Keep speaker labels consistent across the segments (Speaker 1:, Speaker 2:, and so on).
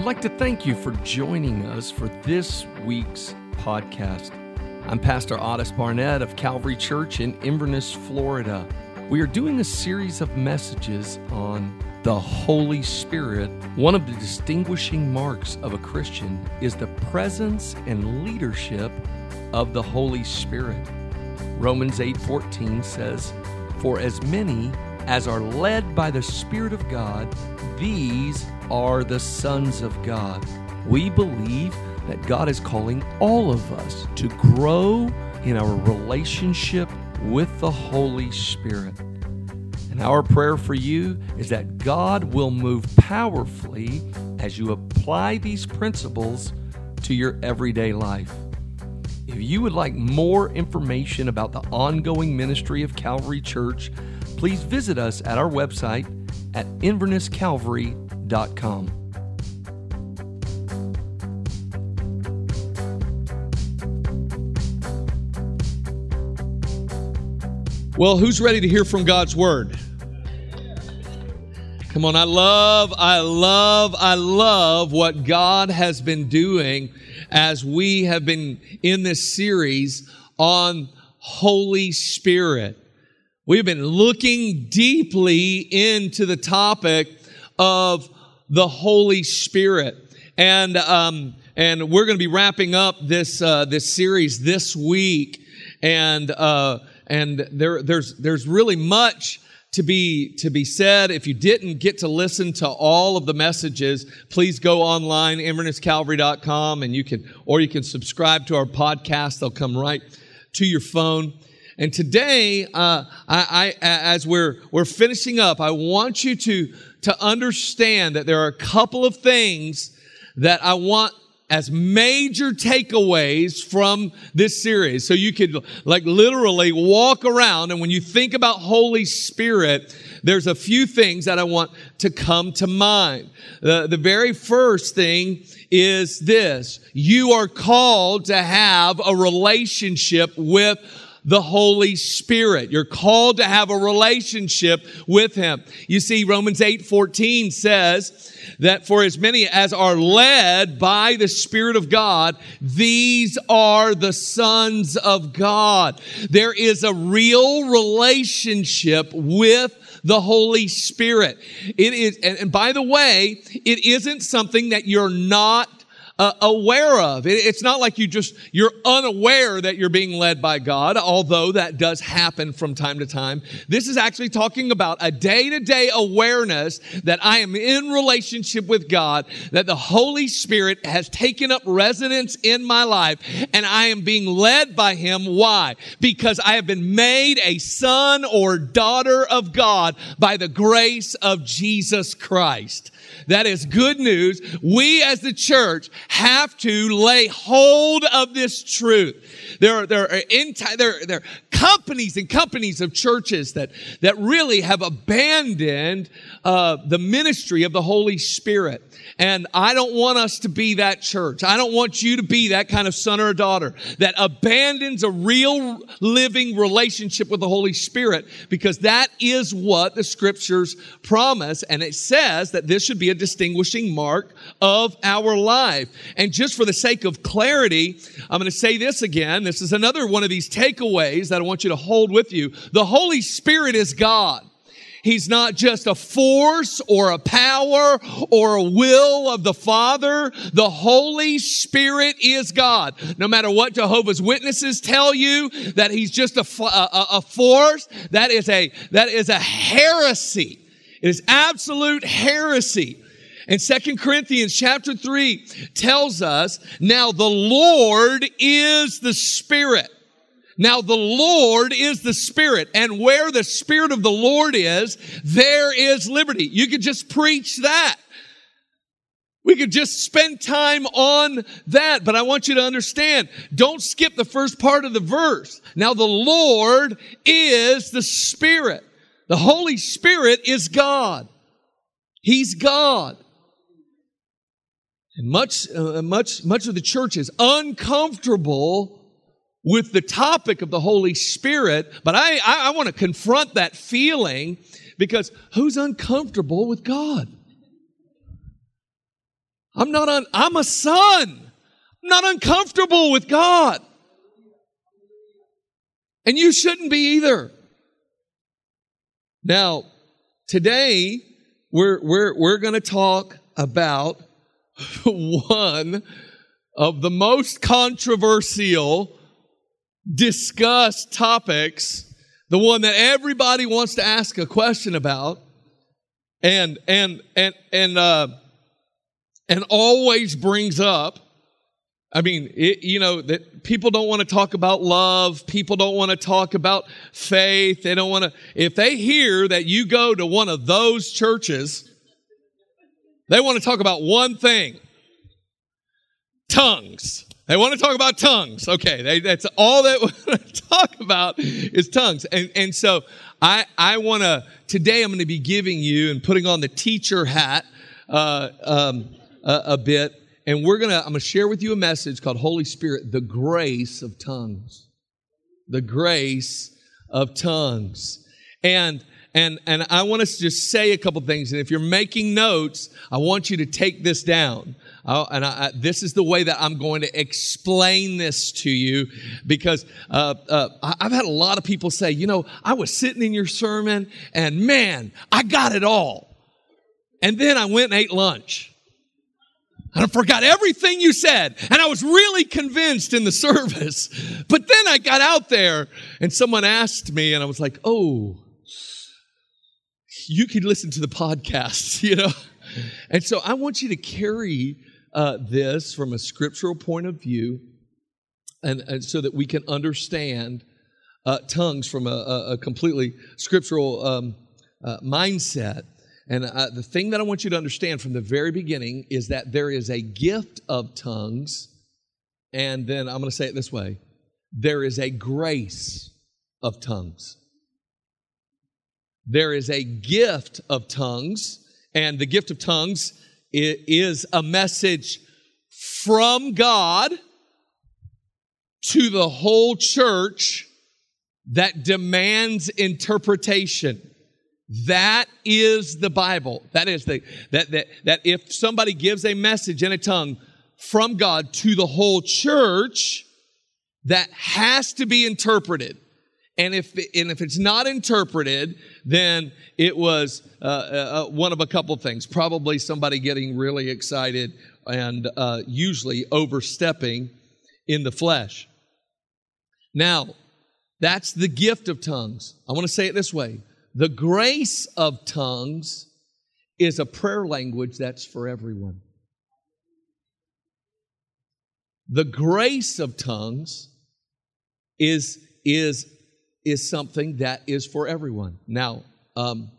Speaker 1: I'd like to thank you for joining us for this week's podcast. I'm Pastor Otis Barnett of Calvary Church in Inverness, Florida. We are doing a series of messages on the Holy Spirit. One of the distinguishing marks of a Christian is the presence and leadership of the Holy Spirit. Romans 8:14 says, "For as many as are led by the Spirit of God, these are the sons of God." We believe that God is calling all of us to grow in our relationship with the Holy Spirit. And our prayer for you is that God will move powerfully as you apply these principles to your everyday life. If you would like more information about the ongoing ministry of Calvary Church, please visit us at our website at invernesscalvary.com.
Speaker 2: Well, who's ready to hear from God's word? Come on, I love, I love, I love what God has been doing as we have been in this series on Holy Spirit. We've been looking deeply into the topic of the Holy Spirit. And, um, and we're going to be wrapping up this, uh, this series this week. And, uh, and there, there's, there's really much to be to be said. If you didn't get to listen to all of the messages, please go online, invernesscalvary.com, and you can or you can subscribe to our podcast. They'll come right to your phone. And today, uh, I, I, as we're we're finishing up, I want you to to understand that there are a couple of things that I want as major takeaways from this series. So you could like literally walk around and when you think about Holy Spirit, there's a few things that I want to come to mind. The, the very first thing is this. You are called to have a relationship with the Holy Spirit. You're called to have a relationship with Him. You see, Romans 8 14 says that for as many as are led by the Spirit of God, these are the sons of God. There is a real relationship with the Holy Spirit. It is, and by the way, it isn't something that you're not uh, aware of. It, it's not like you just, you're unaware that you're being led by God, although that does happen from time to time. This is actually talking about a day to day awareness that I am in relationship with God, that the Holy Spirit has taken up residence in my life, and I am being led by Him. Why? Because I have been made a son or daughter of God by the grace of Jesus Christ. That is good news. We as the church have to lay hold of this truth. There are, there are, there, there are companies and companies of churches that, that really have abandoned uh, the ministry of the Holy Spirit. And I don't want us to be that church. I don't want you to be that kind of son or daughter that abandons a real living relationship with the Holy Spirit because that is what the scriptures promise. And it says that this should be a distinguishing mark of our life. And just for the sake of clarity, I'm going to say this again. This is another one of these takeaways that I want you to hold with you. The Holy Spirit is God. He's not just a force or a power or a will of the Father. The Holy Spirit is God. No matter what Jehovah's Witnesses tell you that he's just a, a, a force, that is a, that is a heresy. It is absolute heresy. And Second Corinthians chapter 3 tells us, now the Lord is the Spirit. Now the Lord is the Spirit, and where the Spirit of the Lord is, there is liberty. You could just preach that. We could just spend time on that, but I want you to understand, don't skip the first part of the verse. Now the Lord is the Spirit. The Holy Spirit is God. He's God. And much, uh, much, much of the church is uncomfortable with the topic of the Holy Spirit, but I, I, I want to confront that feeling because who's uncomfortable with God? I'm not un, I'm a son. I'm not uncomfortable with God. And you shouldn't be either. Now, today we're we're we're going to talk about one of the most controversial discussed topics, the one that everybody wants to ask a question about and and and and uh and always brings up I mean, it, you know, that people don't want to talk about love. People don't want to talk about faith. They don't want to, if they hear that you go to one of those churches, they want to talk about one thing tongues. They want to talk about tongues. Okay, they, that's all they want to talk about is tongues. And, and so I, I want to, today I'm going to be giving you and putting on the teacher hat uh, um, a, a bit and we're gonna i'm gonna share with you a message called holy spirit the grace of tongues. The grace of tongues. And and and i want us to just say a couple things. And if you're making notes i want you to take this down. And I, I, this is the way that i'm going to explain this to you because uh, uh, i've had a lot of people say you know i was sitting in your sermon and man i got it all. And then i went and ate lunch I forgot everything you said. And I was really convinced in the service. But then I got out there and someone asked me, and I was like, oh, you could listen to the podcast, you know? And so I want you to carry uh, this from a scriptural point of view and, and so that we can understand uh, tongues from a, a completely scriptural um, uh, mindset. And uh, the thing that I want you to understand from the very beginning is that there is a gift of tongues, and then I'm going to say it this way there is a grace of tongues. There is a gift of tongues, and the gift of tongues is a message from God to the whole church that demands interpretation. That is the Bible. That is the that that that if somebody gives a message in a tongue from God to the whole church, that has to be interpreted. And if and if it's not interpreted, then it was uh, uh, uh one of a couple things. Probably somebody getting really excited and uh, usually overstepping in the flesh. Now, that's the gift of tongues. I want to say it this way the grace of tongues is a prayer language that's for everyone. The grace of tongues is, is, is something that is for everyone. Now, um,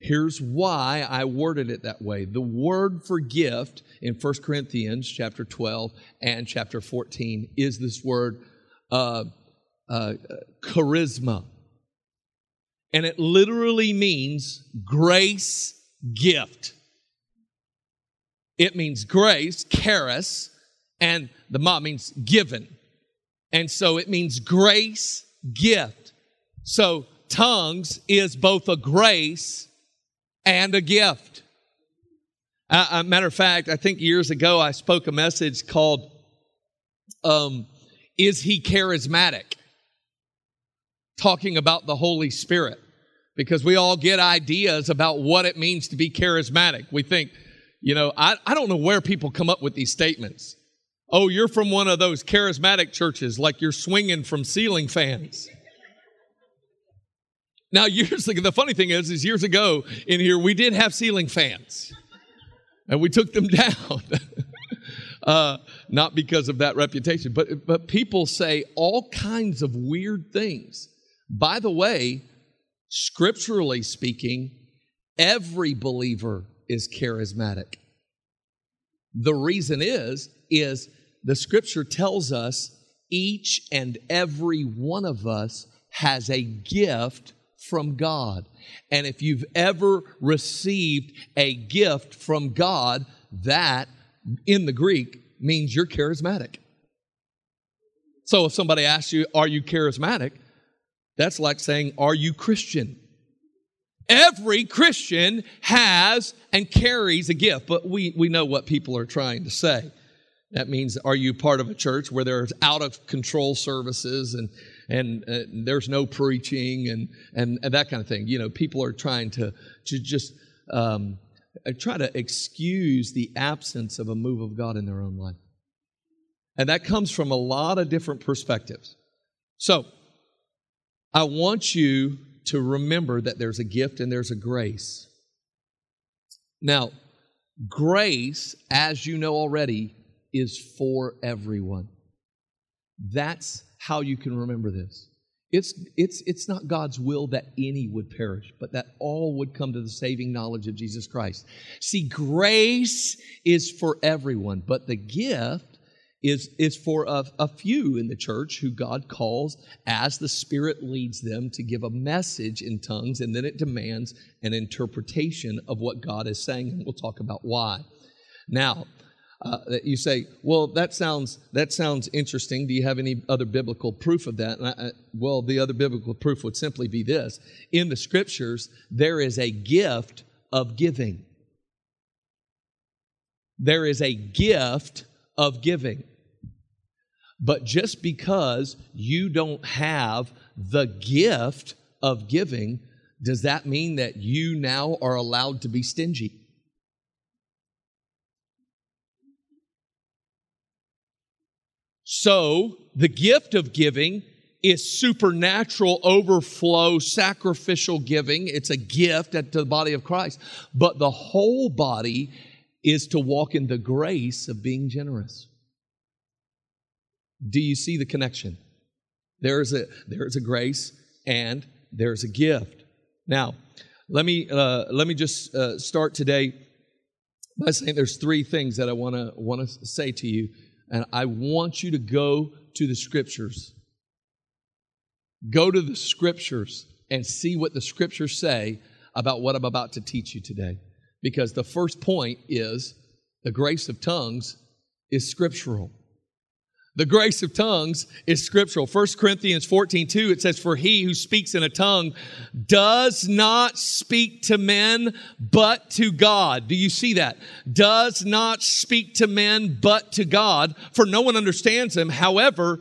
Speaker 2: here's why I worded it that way. The word for gift in 1 Corinthians chapter 12 and chapter 14 is this word uh, uh, charisma and it literally means grace gift. It means grace, charis, and the ma means given. And so it means grace gift. So tongues is both a grace and a gift. Uh, matter of fact, I think years ago I spoke a message called um, Is He Charismatic? Talking about the Holy Spirit because we all get ideas about what it means to be charismatic. We think, you know, I, I don't know where people come up with these statements. Oh, you're from one of those charismatic churches, like you're swinging from ceiling fans. Now, years ago, the funny thing is, is years ago in here, we did have ceiling fans, and we took them down. uh, not because of that reputation, but but people say all kinds of weird things. By the way, scripturally speaking, every believer is charismatic. The reason is, is the scripture tells us each and every one of us has a gift from God. And if you've ever received a gift from God, that in the Greek means you're charismatic. So if somebody asks you, Are you charismatic? That's like saying, Are you Christian? Every Christian has and carries a gift, but we, we know what people are trying to say. That means, are you part of a church where there's out of control services and, and uh, there's no preaching and, and, and, that kind of thing? You know, people are trying to, to just um, uh, try to excuse the absence of a move of God in their own life. And that comes from a lot of different perspectives. So, I want you to remember that there's a gift and there's a grace. Now, grace, as you know already, is for everyone. That's how you can remember this. It's, it's, it's not God's will that any would perish, but that all would come to the saving knowledge of Jesus Christ. See, grace is for everyone, but the gift is, is for a, a few in the church who God calls as the Spirit leads them to give a message in tongues, and then it demands an interpretation of what God is saying, and we'll talk about why. Now, uh, you say, well, that sounds that sounds interesting. Do you have any other biblical proof of that? I, well, the other biblical proof would simply be this: in the Scriptures, there is a gift of giving. There is a gift of giving. But just because you don't have the gift of giving, does that mean that you now are allowed to be stingy? So, the gift of giving is supernatural overflow, sacrificial giving. It's a gift to the body of Christ. But the whole body is to walk in the grace of being generous. Do you see the connection? There's a, there's a grace and there's a gift. Now, let me, uh, let me just uh, start today by saying there's three things that I want to want to say to you, and I want you to go to the scriptures. Go to the scriptures and see what the scriptures say about what I'm about to teach you today. Because the first point is the grace of tongues is scriptural. The grace of tongues is scriptural. 1 Corinthians 14, 2, it says, For he who speaks in a tongue does not speak to men, but to God. Do you see that? Does not speak to men, but to God, for no one understands him. However,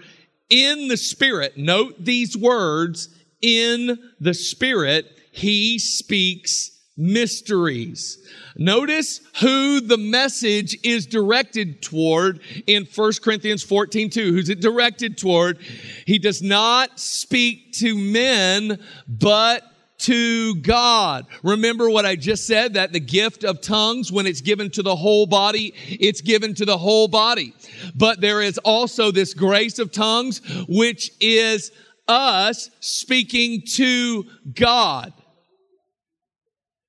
Speaker 2: in the Spirit, note these words, in the Spirit, he speaks mysteries. Notice who the message is directed toward in 1 Corinthians 14 2. Who's it directed toward? He does not speak to men, but to God. Remember what I just said that the gift of tongues, when it's given to the whole body, it's given to the whole body. But there is also this grace of tongues, which is us speaking to God.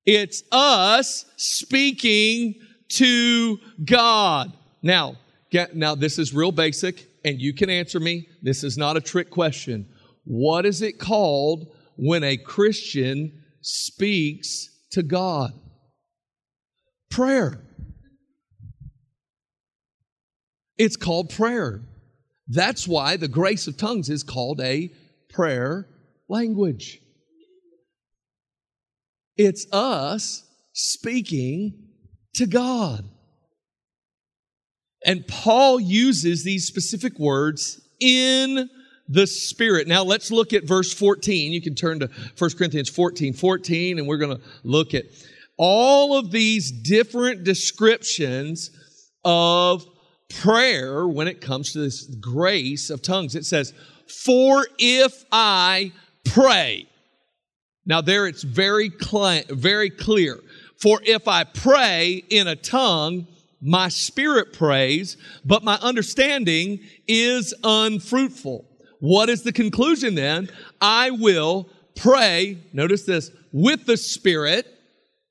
Speaker 2: It's us speaking to God. Now, get, now this is real basic, and you can answer me. This is not a trick question. What is it called when a Christian speaks to God? Prayer. It's called prayer. That's why the grace of tongues is called a prayer language. It's us speaking to God. And Paul uses these specific words in the Spirit. Now let's look at verse 14. You can turn to 1 Corinthians 14, 14, and we're going to look at all of these different descriptions of prayer when it comes to this grace of tongues. It says, For if I pray, now, there it's very, cl- very clear. For if I pray in a tongue, my spirit prays, but my understanding is unfruitful. What is the conclusion then? I will pray, notice this, with the spirit.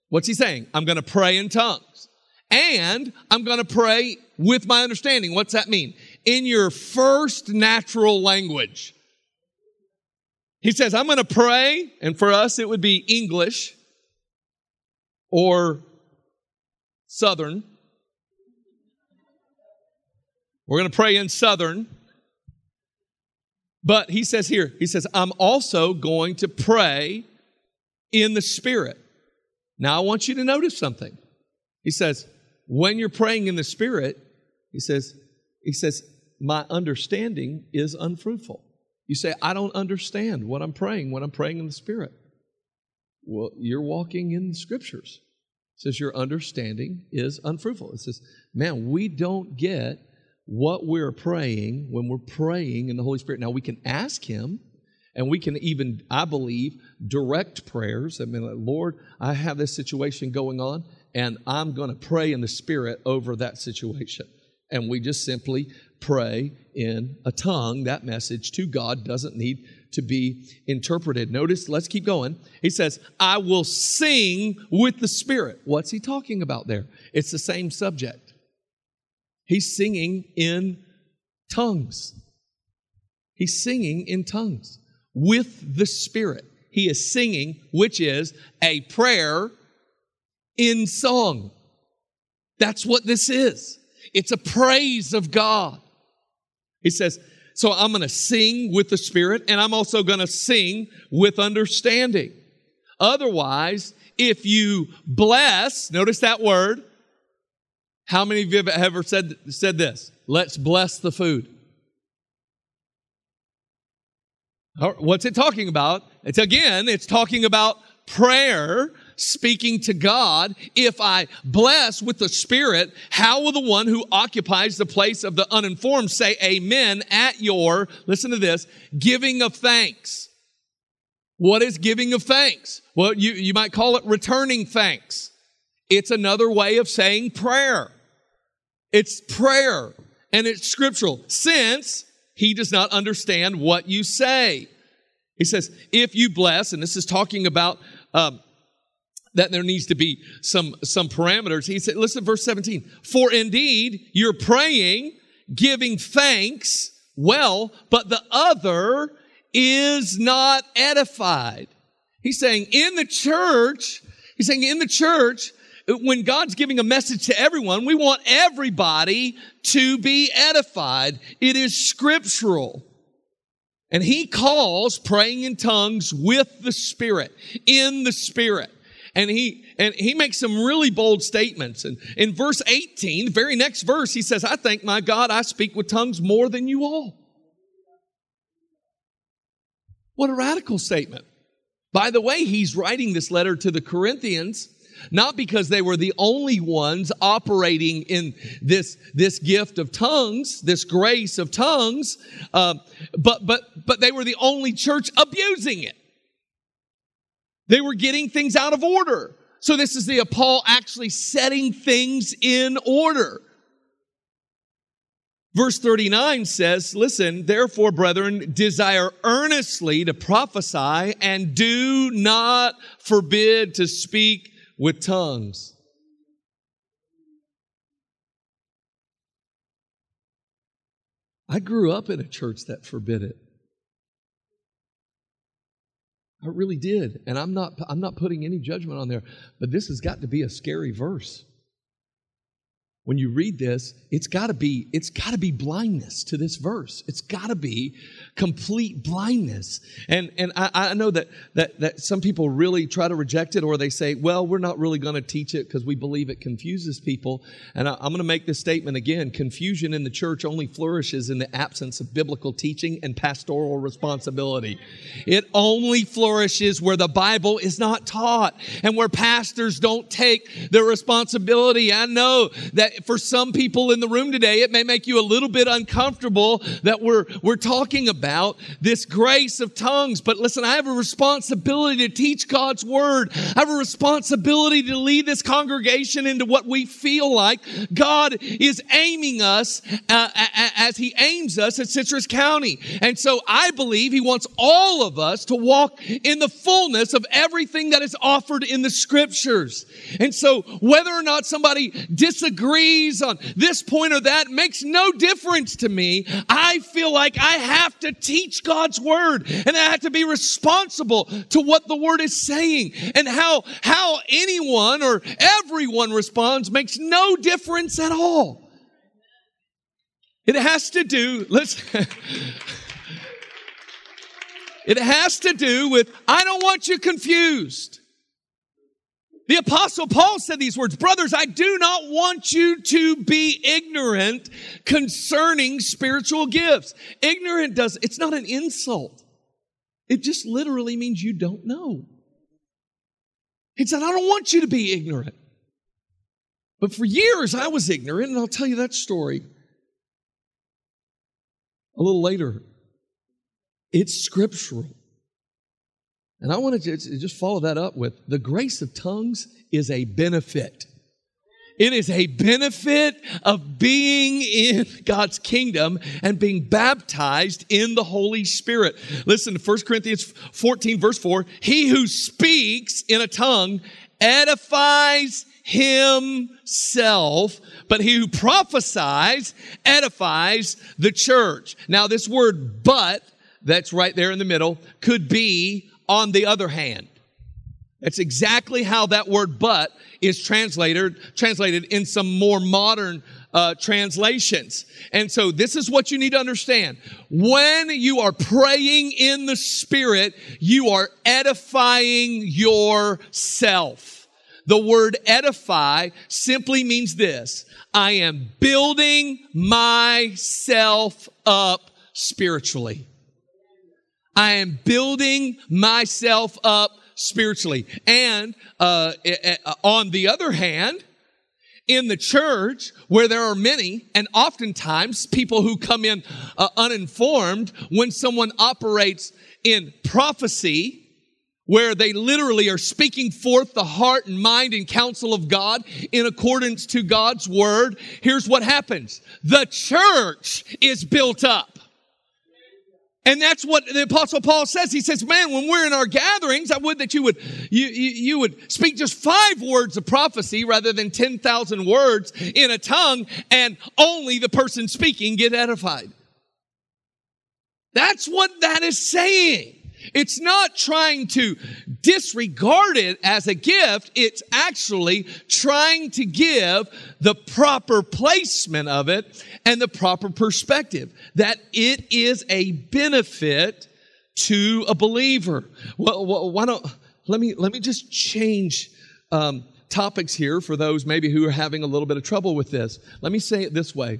Speaker 2: What's he saying? I'm going to pray in tongues. And I'm going to pray with my understanding. What's that mean? In your first natural language. He says, I'm going to pray, and for us it would be English or Southern. We're going to pray in Southern. But he says here, he says, I'm also going to pray in the Spirit. Now, I want you to notice something. He says, when you're praying in the Spirit, he says, he says, my understanding is unfruitful. You say, I don't understand what I'm praying when I'm praying in the Spirit. Well, you're walking in the scriptures. It says your understanding is unfruitful. It says, man, we don't get what we're praying when we're praying in the Holy Spirit. Now we can ask Him, and we can even, I believe, direct prayers. I mean, like, Lord, I have this situation going on, and I'm going to pray in the Spirit over that situation. And we just simply pray in a tongue. That message to God doesn't need to be interpreted. Notice, let's keep going. He says, I will sing with the Spirit. What's he talking about there? It's the same subject. He's singing in tongues. He's singing in tongues with the Spirit. He is singing, which is a prayer in song. That's what this is. It's a praise of God. He says, So I'm going to sing with the Spirit and I'm also going to sing with understanding. Otherwise, if you bless, notice that word. How many of you have ever said, said this? Let's bless the food. What's it talking about? It's again, it's talking about prayer speaking to God, if I bless with the Spirit, how will the one who occupies the place of the uninformed say amen at your, listen to this, giving of thanks? What is giving of thanks? Well, you, you might call it returning thanks. It's another way of saying prayer. It's prayer and it's scriptural since he does not understand what you say. He says, if you bless, and this is talking about um, that there needs to be some, some parameters. He said, listen, verse 17, for indeed you're praying, giving thanks well, but the other is not edified. He's saying in the church, he's saying in the church, when God's giving a message to everyone, we want everybody to be edified. It is scriptural. And he calls praying in tongues with the Spirit, in the Spirit and he and he makes some really bold statements. And in verse 18, the very next verse, he says, I thank my God I speak with tongues more than you all. What a radical statement. By the way, he's writing this letter to the Corinthians not because they were the only ones operating in this, this gift of tongues, this grace of tongues, uh, but, but, but they were the only church abusing it. They were getting things out of order. So this is the Paul actually setting things in order. Verse 39 says, listen, therefore, brethren, desire earnestly to prophesy and do not forbid to speak with tongues. I grew up in a church that forbid it. I really did. And I'm not I'm not putting any judgment on there, but this has got to be a scary verse when you read this, it's got to be it's got to be blindness to this verse. It's got to be complete blindness. And and I, I know that that that some people really try to reject it, or they say, "Well, we're not really going to teach it because we believe it confuses people." And I, I'm going to make this statement again: confusion in the church only flourishes in the absence of biblical teaching and pastoral responsibility. It only flourishes where the Bible is not taught and where pastors don't take their responsibility. I know that for some people in the room today, it may make you a little bit uncomfortable that we're, we're talking about this grace of tongues. But listen, I have a responsibility to teach God's word. I have a responsibility to lead this congregation into what we feel like God is aiming us uh, as He aims us at Citrus County. And so I believe He wants all of us to walk in the fullness of everything that is offered in the scriptures. And so whether or not somebody disagrees agrees on this point or that makes no difference to me. I feel like I have to teach God's word and I have to be responsible to what the word is saying and how, how anyone or everyone responds makes no difference at all. It has to do, let's, it has to do with, I don't want you confused. The apostle Paul said these words, brothers, I do not want you to be ignorant concerning spiritual gifts. Ignorant does, it's not an insult. It just literally means you don't know. He said, I don't want you to be ignorant. But for years I was ignorant, and I'll tell you that story a little later. It's scriptural. And I want to just follow that up with the grace of tongues is a benefit. It is a benefit of being in God's kingdom and being baptized in the Holy Spirit. Listen to 1 Corinthians 14 verse 4. He who speaks in a tongue edifies himself, but he who prophesies edifies the church. Now this word but that's right there in the middle could be on the other hand. That's exactly how that word but is translated, translated in some more modern uh, translations. And so this is what you need to understand. When you are praying in the Spirit, you are edifying yourself. The word edify simply means this. I am building myself up spiritually. I am building myself up spiritually. And uh, on the other hand, in the church where there are many and oftentimes people who come in uh, uninformed when someone operates in prophecy where they literally are speaking forth the heart and mind and counsel of God in accordance to God's word here's what happens the church is built up and that's what the apostle Paul says. He says, man, when we're in our gatherings, I would that you would, you, you, you would speak just five words of prophecy rather than 10,000 words in a tongue and only the person speaking get edified. That's what that is saying. It's not trying to disregard it as a gift. It's actually trying to give the proper placement of it and the proper perspective that it is a benefit to a believer. Well, why don't, let me, let me just change, um, topics here for those maybe who are having a little bit of trouble with this. Let me say it this way.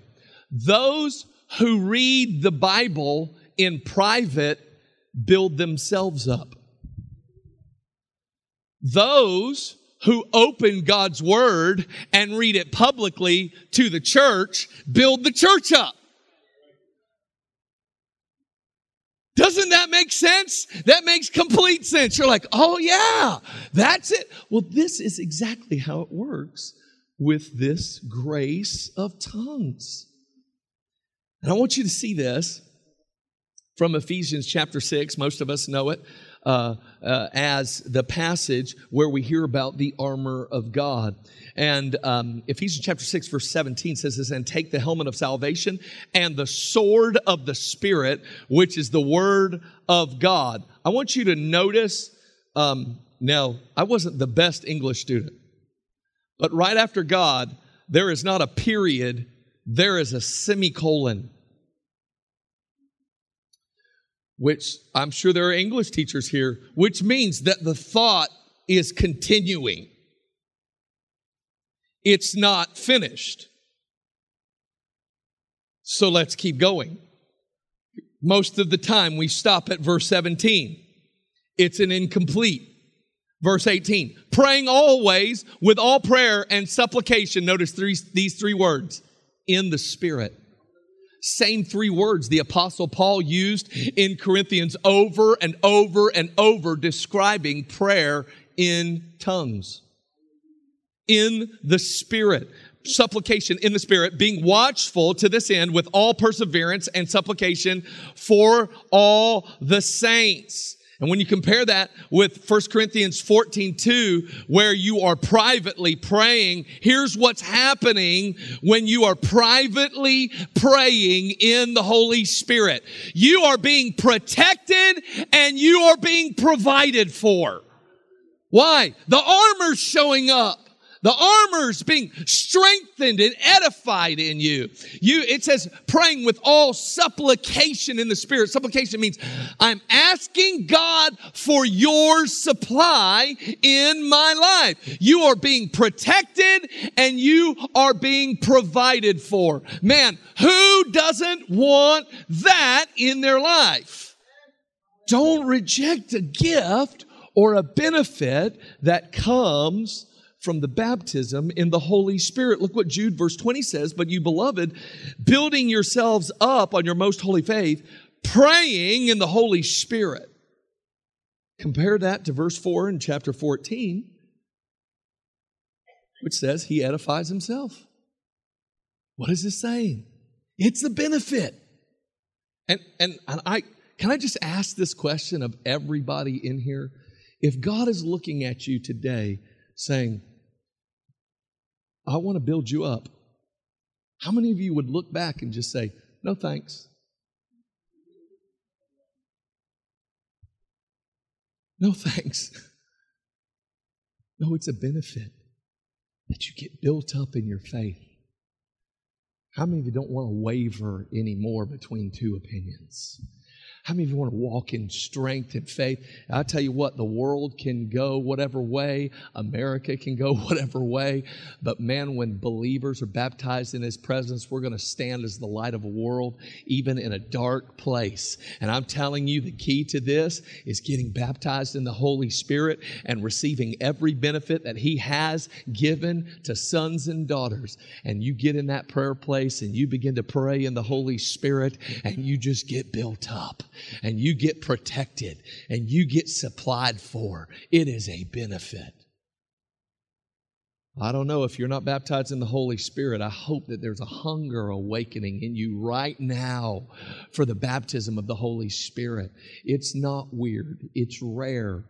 Speaker 2: Those who read the Bible in private build themselves up. Those who open God's word and read it publicly to the church build the church up. Doesn't that make sense? That makes complete sense. You're like, oh yeah, that's it. Well, this is exactly how it works with this grace of tongues. And I want you to see this from Ephesians chapter 6. Most of us know it uh, uh, as the passage where we hear about the armor of God. And um, Ephesians chapter 6, verse 17 says this, and take the helmet of salvation and the sword of the Spirit, which is the word of God. I want you to notice, um, now, I wasn't the best English student, but right after God, there is not a period, there is a semicolon which I'm sure there are English teachers here, which means that the thought is continuing. It's not finished. So let's keep going. Most of the time we stop at verse 17. It's an incomplete. Verse 18, praying always with all prayer and supplication. Notice three, these three words in the Spirit. Same three words the apostle Paul used in Corinthians over and over and over describing prayer in tongues. In the Spirit. Supplication in the Spirit, being watchful to this end with all perseverance and supplication for all the saints. And when you compare that with 1 Corinthians 14, 2, where you are privately praying, here's what's happening when you are privately praying in the Holy Spirit. You are being protected and you are being provided for. Why? The armor's showing up. The armor's being strengthened and edified in you. You, it says praying with all supplication in the spirit. Supplication means I'm asking God for your supply in my life. You are being protected and you are being provided for. Man, who doesn't want that in their life? Don't reject a gift or a benefit that comes from the baptism in the Holy Spirit. Look what Jude verse 20 says, but you beloved, building yourselves up on your most holy faith, praying in the Holy Spirit. Compare that to verse 4 in chapter 14, which says he edifies himself. What is this saying? It's a benefit. And, and, and I can I just ask this question of everybody in here? If God is looking at you today saying, I want to build you up. How many of you would look back and just say, No thanks? No thanks. No, it's a benefit that you get built up in your faith. How many of you don't want to waver anymore between two opinions? How many of you want to walk in strength and faith? I tell you what, the world can go whatever way, America can go whatever way, but man, when believers are baptized in His presence, we're going to stand as the light of a world, even in a dark place. And I'm telling you, the key to this is getting baptized in the Holy Spirit and receiving every benefit that He has given to sons and daughters. And you get in that prayer place and you begin to pray in the Holy Spirit and you just get built up and you get protected and you get supplied for. It is a benefit. I don't know if you're not baptized in the Holy Spirit. I hope that there's a hunger awakening in you right now for the baptism of the Holy Spirit. It's not weird, it's rare.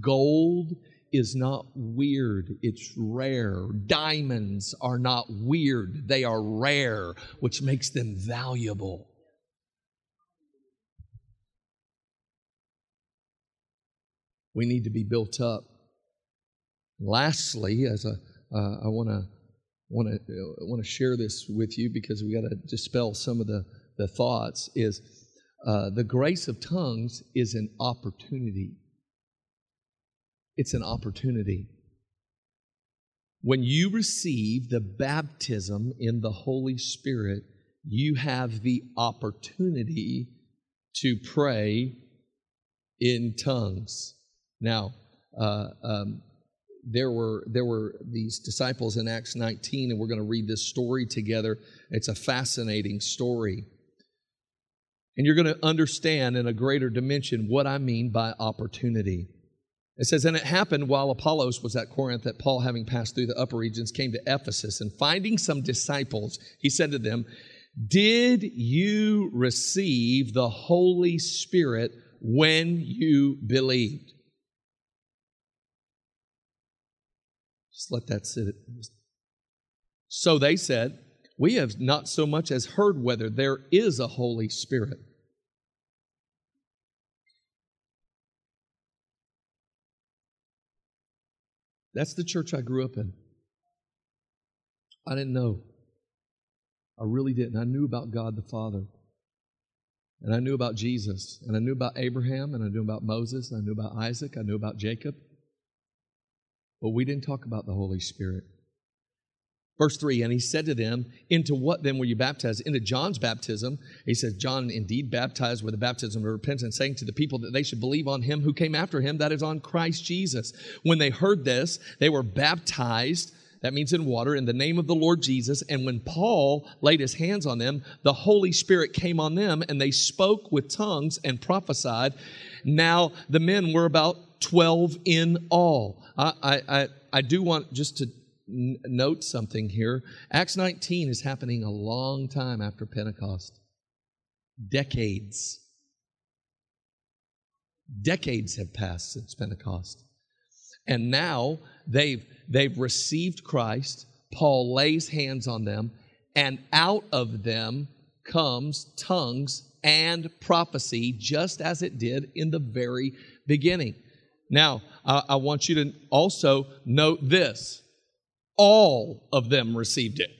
Speaker 2: Gold is not weird, it's rare. Diamonds are not weird, they are rare, which makes them valuable. We need to be built up. Lastly, as a, uh, I want to want to want to share this with you because we got to dispel some of the the thoughts. Is uh, the grace of tongues is an opportunity. It's an opportunity. When you receive the baptism in the Holy Spirit, you have the opportunity to pray in tongues. Now, uh, um, there were there were these disciples in Acts 19, and we're going to read this story together. It's a fascinating story. And you're going to understand in a greater dimension what I mean by opportunity. It says, And it happened while Apollos was at Corinth that Paul, having passed through the upper regions, came to Ephesus, and finding some disciples, he said to them, Did you receive the Holy Spirit when you believed? Let that sit. So they said, We have not so much as heard whether there is a Holy Spirit. That's the church I grew up in. I didn't know. I really didn't. I knew about God the Father. And I knew about Jesus. And I knew about Abraham. And I knew about Moses. And I knew about Isaac. I knew about Jacob. But we didn't talk about the Holy Spirit. Verse 3 And he said to them, Into what then were you baptized? Into John's baptism. He says, John indeed baptized with the baptism of repentance, saying to the people that they should believe on him who came after him, that is on Christ Jesus. When they heard this, they were baptized. That means in water, in the name of the Lord Jesus. And when Paul laid his hands on them, the Holy Spirit came on them, and they spoke with tongues and prophesied. Now the men were about 12 in all. I, I, I do want just to n- note something here. Acts 19 is happening a long time after Pentecost. Decades. Decades have passed since Pentecost. And now they've, they've received Christ. Paul lays hands on them, and out of them comes tongues and prophecy, just as it did in the very beginning. Now, I, I want you to also note this all of them received it.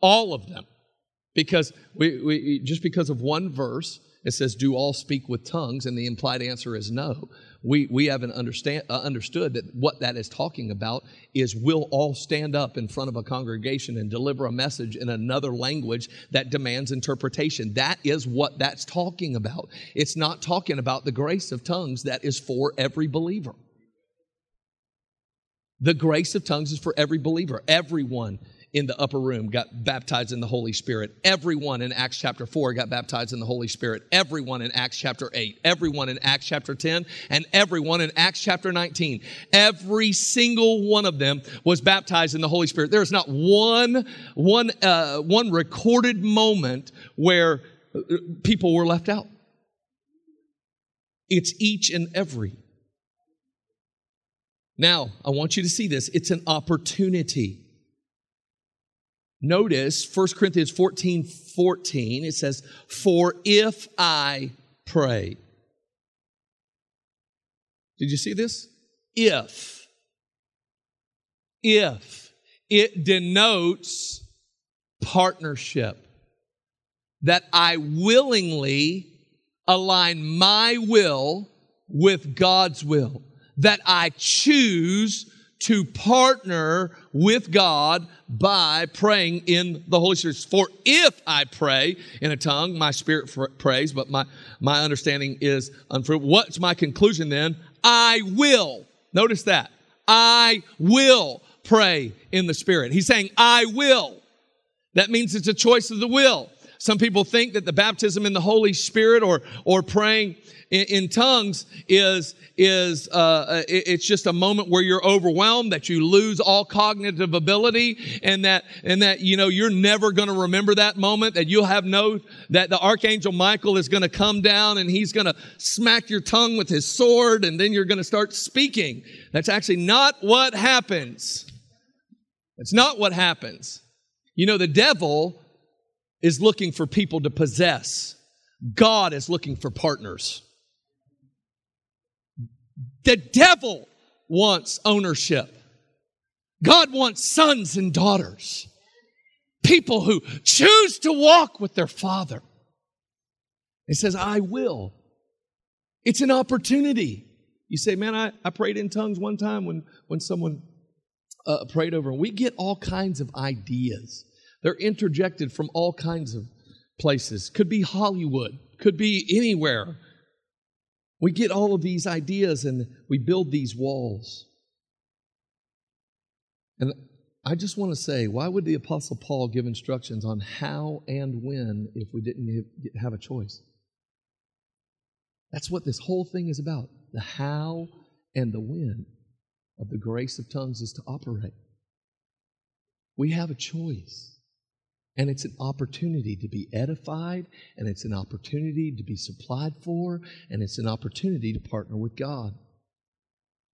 Speaker 2: All of them. Because we, we, just because of one verse, it says, Do all speak with tongues, and the implied answer is no. We, we haven't understand, uh, understood that what that is talking about is we'll all stand up in front of a congregation and deliver a message in another language that demands interpretation. That is what that's talking about. It's not talking about the grace of tongues that is for every believer. The grace of tongues is for every believer. Everyone in the upper room got baptized in the Holy Spirit. Everyone in Acts chapter 4 got baptized in the Holy Spirit. Everyone in Acts chapter 8. Everyone in Acts chapter 10. And everyone in Acts chapter 19. Every single one of them was baptized in the Holy Spirit. There is not one, one, uh, one recorded moment where uh, people were left out. It's each and every. Now, I want you to see this. It's an opportunity. Notice 1 Corinthians 14 14, it says, For if I pray. Did you see this? If. If. It denotes partnership. That I willingly align my will with God's will that I choose to partner with God by praying in the Holy Spirit. For if I pray in a tongue, my spirit prays, but my, my understanding is unfruitful. What's my conclusion then? I will. Notice that. I will pray in the Spirit. He's saying, I will. That means it's a choice of the will. Some people think that the baptism in the Holy Spirit or, or praying in, in tongues is, is uh, uh it's just a moment where you're overwhelmed, that you lose all cognitive ability, and that, and that, you know, you're never going to remember that moment, that you'll have no, that the Archangel Michael is going to come down and he's going to smack your tongue with his sword, and then you're going to start speaking. That's actually not what happens. It's not what happens. You know, the devil is looking for people to possess. God is looking for partners. The devil wants ownership. God wants sons and daughters, people who choose to walk with their father. He says, I will. It's an opportunity. You say, man, I, I prayed in tongues one time when, when someone uh, prayed over. We get all kinds of ideas. They're interjected from all kinds of places. Could be Hollywood, could be anywhere. We get all of these ideas and we build these walls. And I just want to say, why would the Apostle Paul give instructions on how and when if we didn't have a choice? That's what this whole thing is about the how and the when of the grace of tongues is to operate. We have a choice. And it's an opportunity to be edified, and it's an opportunity to be supplied for, and it's an opportunity to partner with God.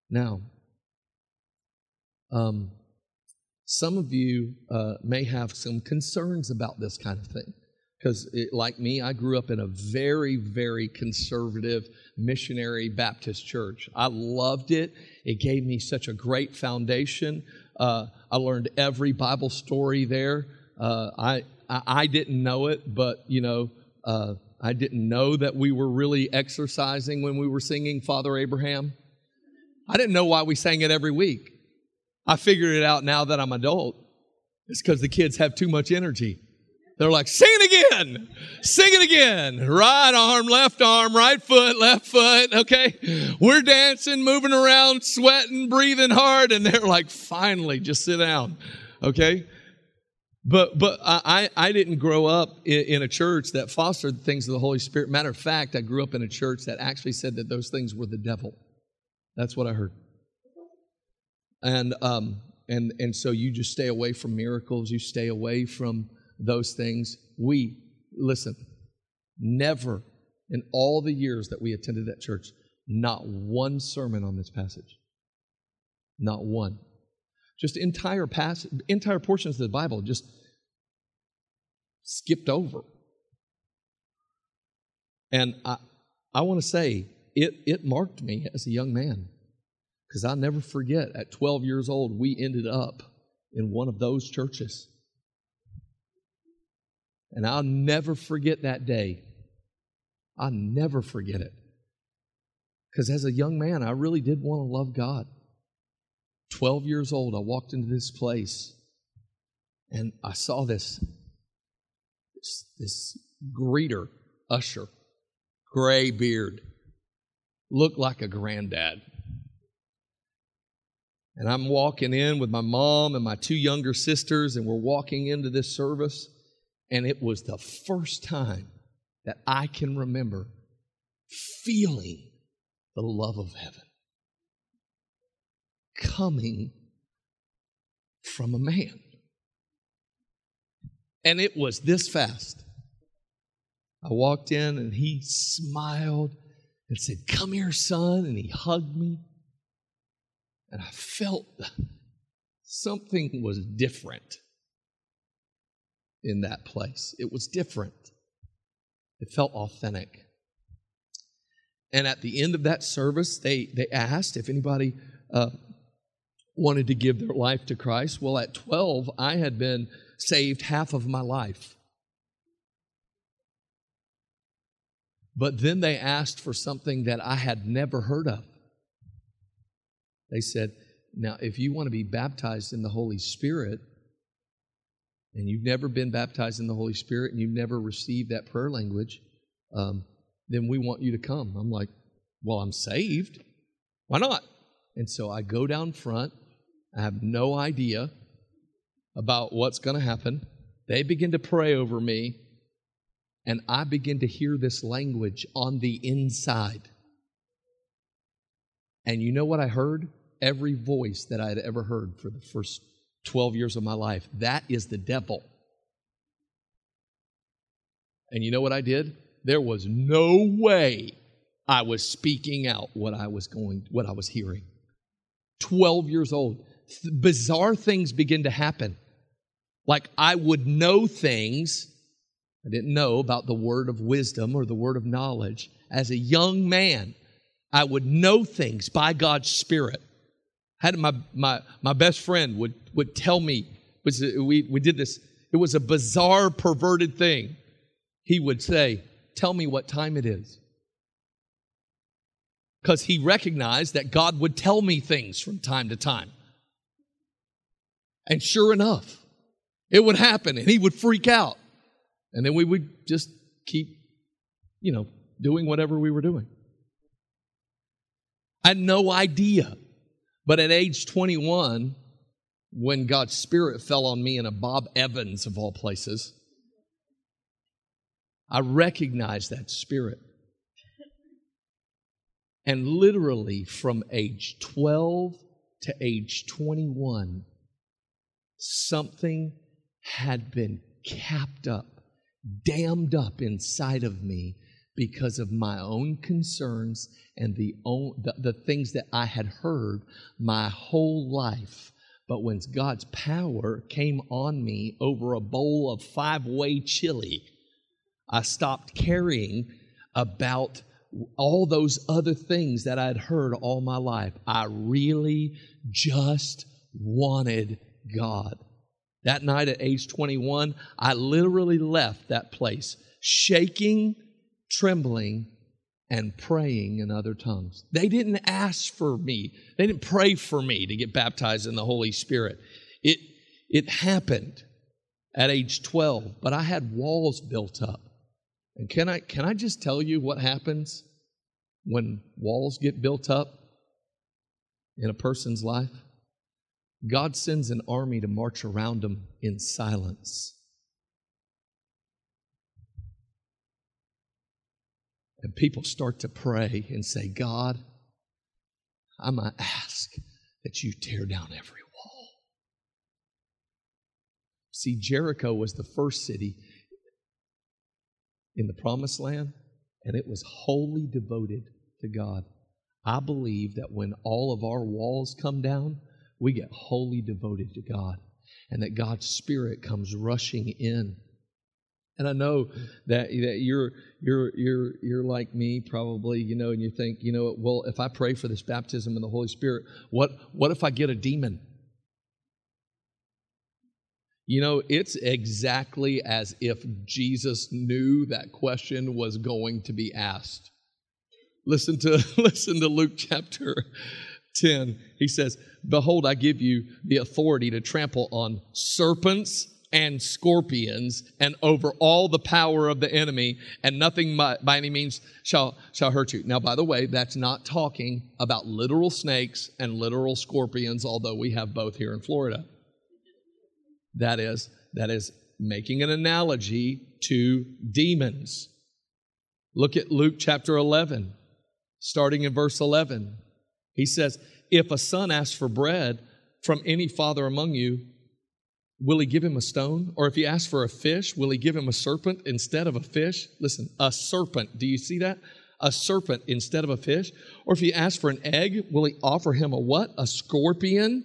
Speaker 2: Now, um, some of you uh, may have some concerns about this kind of thing. Because, like me, I grew up in a very, very conservative missionary Baptist church. I loved it. It gave me such a great foundation. Uh, I learned every Bible story there. Uh, I, I didn't know it, but you know, uh, I didn't know that we were really exercising when we were singing Father Abraham. I didn't know why we sang it every week. I figured it out now that I'm adult. It's because the kids have too much energy. They're like, sing it again, sing it again. Right arm, left arm, right foot, left foot. Okay. We're dancing, moving around, sweating, breathing hard. And they're like, finally, just sit down. Okay. But but I, I didn't grow up in, a church that fostered things of the Holy Spirit. Matter of fact, I grew up in a church that actually said that those things were the devil. That's what I heard. And um and and so you just stay away from miracles. You stay away from those things. We listen. Never in all the years that we attended that church, not one sermon on this passage. Not one just entire pass, entire portions of the Bible just skipped over. And I, I want to say it, it marked me as a young man
Speaker 1: Because I'll never forget, at 12 years old, we ended up in one of those churches. And I'll never forget that day. I'll never forget it. Because as a young man, I really did want to love God. 12 years old, I walked into this place and I saw this, this, this greeter, usher, gray beard, looked like a granddad. And I'm walking in with my mom and my two younger sisters, and we're walking into this service. And it was the first time that I can remember feeling the love of heaven coming from a man. And it was this fast. I walked in and he smiled and said, Come here, son. And he hugged me. And I felt something was different in that place. It was different, it felt authentic. And at the end of that service, they, they asked if anybody uh, wanted to give their life to Christ. Well, at 12, I had been saved half of my life. But then they asked for something that I had never heard of. They said, Now, if you want to be baptized in the Holy Spirit, and you've never been baptized in the Holy Spirit and you've never received that prayer language, um, then we want you to come. I'm like, Well, I'm saved. Why not? And so I go down front. I have no idea about what's going to happen. They begin to pray over me, and I begin to hear this language on the inside. And you know what I heard? Every voice that I had ever heard for the first 12 years of my life. That is the devil. And you know what I did? There was no way I was speaking out what I was going what I was hearing. 12 years old. Bizarre things begin to happen. Like I would know things I didn't know about the word of wisdom or the word of knowledge. As a young man, I would know things by God's Spirit. Had my, my, my best friend would, would tell me, was, we, we did this, it was a bizarre, perverted thing. He would say, Tell me what time it is. Because he recognized that God would tell me things from time to time. And sure enough, it would happen and he would freak out. And then we would just keep, you know, doing whatever we were doing. I had no idea. But at age 21, when God's Spirit fell on me in a Bob Evans of all places, I recognized that Spirit. And literally from age 12 to age 21, something had been capped up, dammed up inside of me because of my own concerns and the, own, the, the things that I had heard my whole life. But when God's power came on me over a bowl of five way chili, I stopped caring about all those other things that I'd heard all my life. I really just wanted God. That night at age 21, I literally left that place shaking, trembling, and praying in other tongues. They didn't ask for me, they didn't pray for me to get baptized in the Holy Spirit. It, it happened at age 12, but I had walls built up. And can I, can I just tell you what happens when walls get built up in a person's life? God sends an army to march around them in silence. And people start to pray and say, God, I'm going to ask that you tear down every wall. See, Jericho was the first city in the promised land, and it was wholly devoted to God. I believe that when all of our walls come down, we get wholly devoted to God and that God's Spirit comes rushing in. And I know that, that you're you're you're you're like me probably, you know, and you think, you know, well, if I pray for this baptism in the Holy Spirit, what what if I get a demon? You know, it's exactly as if Jesus knew that question was going to be asked. Listen to listen to Luke chapter 10. He says, "Behold, I give you the authority to trample on serpents and scorpions and over all the power of the enemy and nothing by, by, any means shall shall hurt you. Now by the way that's not talking about literal snakes and literal scorpions although we have both here in florida. That is that is making an analogy to demons. Look at luke chapter 11 starting in verse 11 he says if a son asks for bread from any father among you Will he give him a stone? Or if he asks for a fish, will he give him a serpent instead of a fish? Listen, a serpent. Do you see that? A serpent instead of a fish? Or if he asks for an egg, will he offer him a what? A scorpion?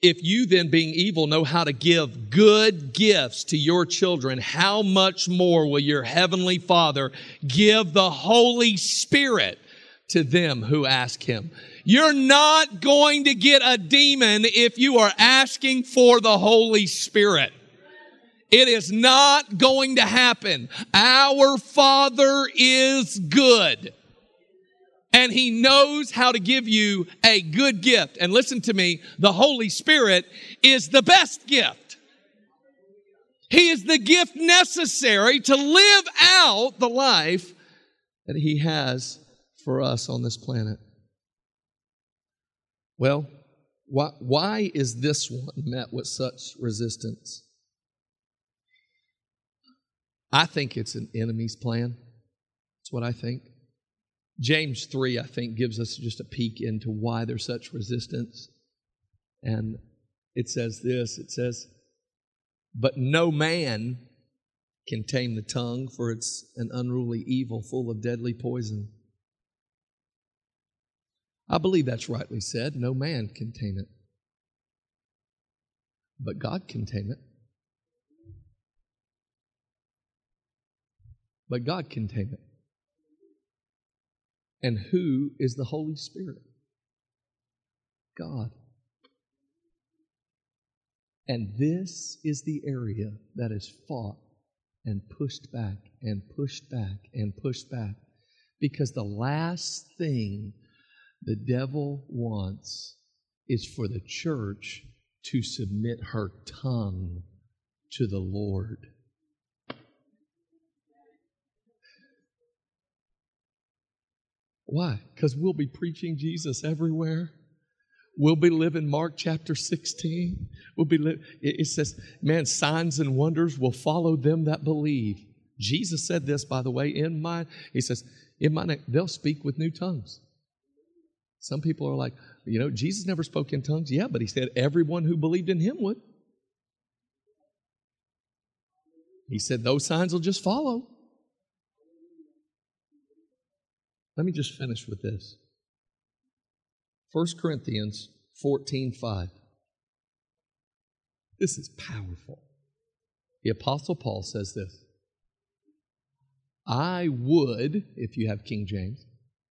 Speaker 1: If you then, being evil, know how to give good gifts to your children, how much more will your heavenly Father give the Holy Spirit to them who ask him? You're not going to get a demon if you are asking for the Holy Spirit. It is not going to happen. Our Father is good. And He knows how to give you a good gift. And listen to me, the Holy Spirit is the best gift. He is the gift necessary to live out the life that He has for us on this planet. Well, why, why is this one met with such resistance? I think it's an enemy's plan. That's what I think. James 3, I think, gives us just a peek into why there's such resistance. And it says this it says, But no man can tame the tongue, for it's an unruly evil full of deadly poison. I believe that's rightly said. No man can tame it. But God can tame it. But God can tame it. And who is the Holy Spirit? God. And this is the area that is fought and pushed back and pushed back and pushed back. Because the last thing the devil wants is for the church to submit her tongue to the Lord. Why? Because we'll be preaching Jesus everywhere. We'll be living Mark chapter 16. We'll be li- it says, man, signs and wonders will follow them that believe. Jesus said this, by the way, in my, he says, in my name, they'll speak with new tongues. Some people are like, you know, Jesus never spoke in tongues. Yeah, but he said everyone who believed in him would. He said those signs will just follow. Let me just finish with this 1 Corinthians 14 5. This is powerful. The Apostle Paul says this I would, if you have King James,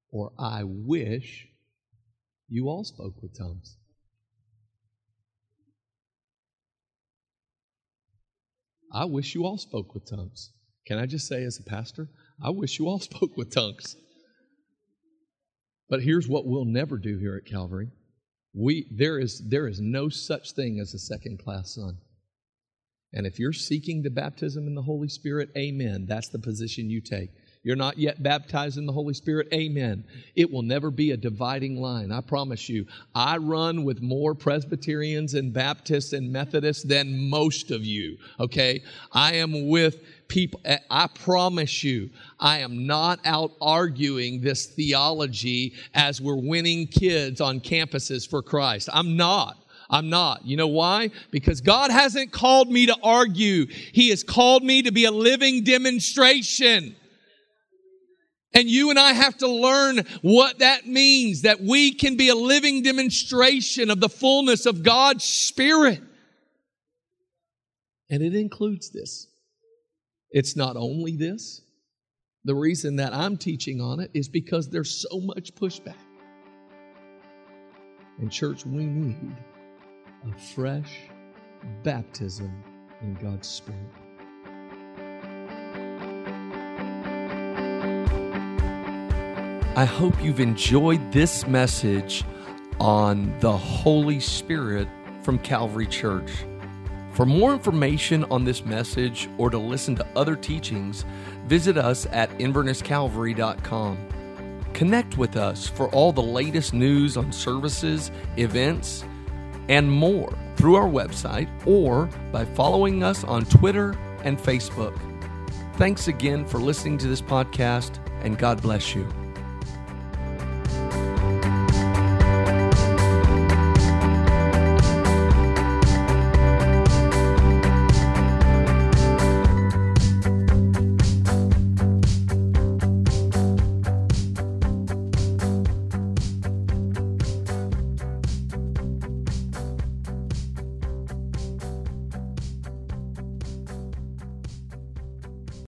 Speaker 1: or I wish you all spoke with tongues. I wish you all spoke with tongues. Can I just say, as a pastor, I wish you all spoke with tongues. But here's what we'll never do here at Calvary. We, there, is, there is no such thing as a second class son. And if you're seeking the baptism in the Holy Spirit, amen. That's the position you take. You're not yet baptized in the Holy Spirit? Amen. It will never be a dividing line. I promise you. I run with more Presbyterians and Baptists and Methodists than most of you, okay? I am with people. Eh, I promise you, I am not out arguing this theology as we're winning kids on campuses for Christ. I'm not. I'm not. You know why? Because God hasn't called me to argue. He has called me to be a living demonstration. And you and I have to learn what that means, that we can be a living demonstration of the fullness of God's Spirit. And it includes this. It's not only this. The reason that I'm teaching on it is because there's so much pushback. And, church, we need a fresh baptism in God's Spirit. I hope you've enjoyed this message on the Holy Spirit from Calvary Church. For more information on this message or to listen to other teachings, visit us at invernesscalvary.com. Connect with us for all the latest news on services, events, and more through our website or by following us on Twitter and Facebook. Thanks again for listening to this podcast, and God bless you.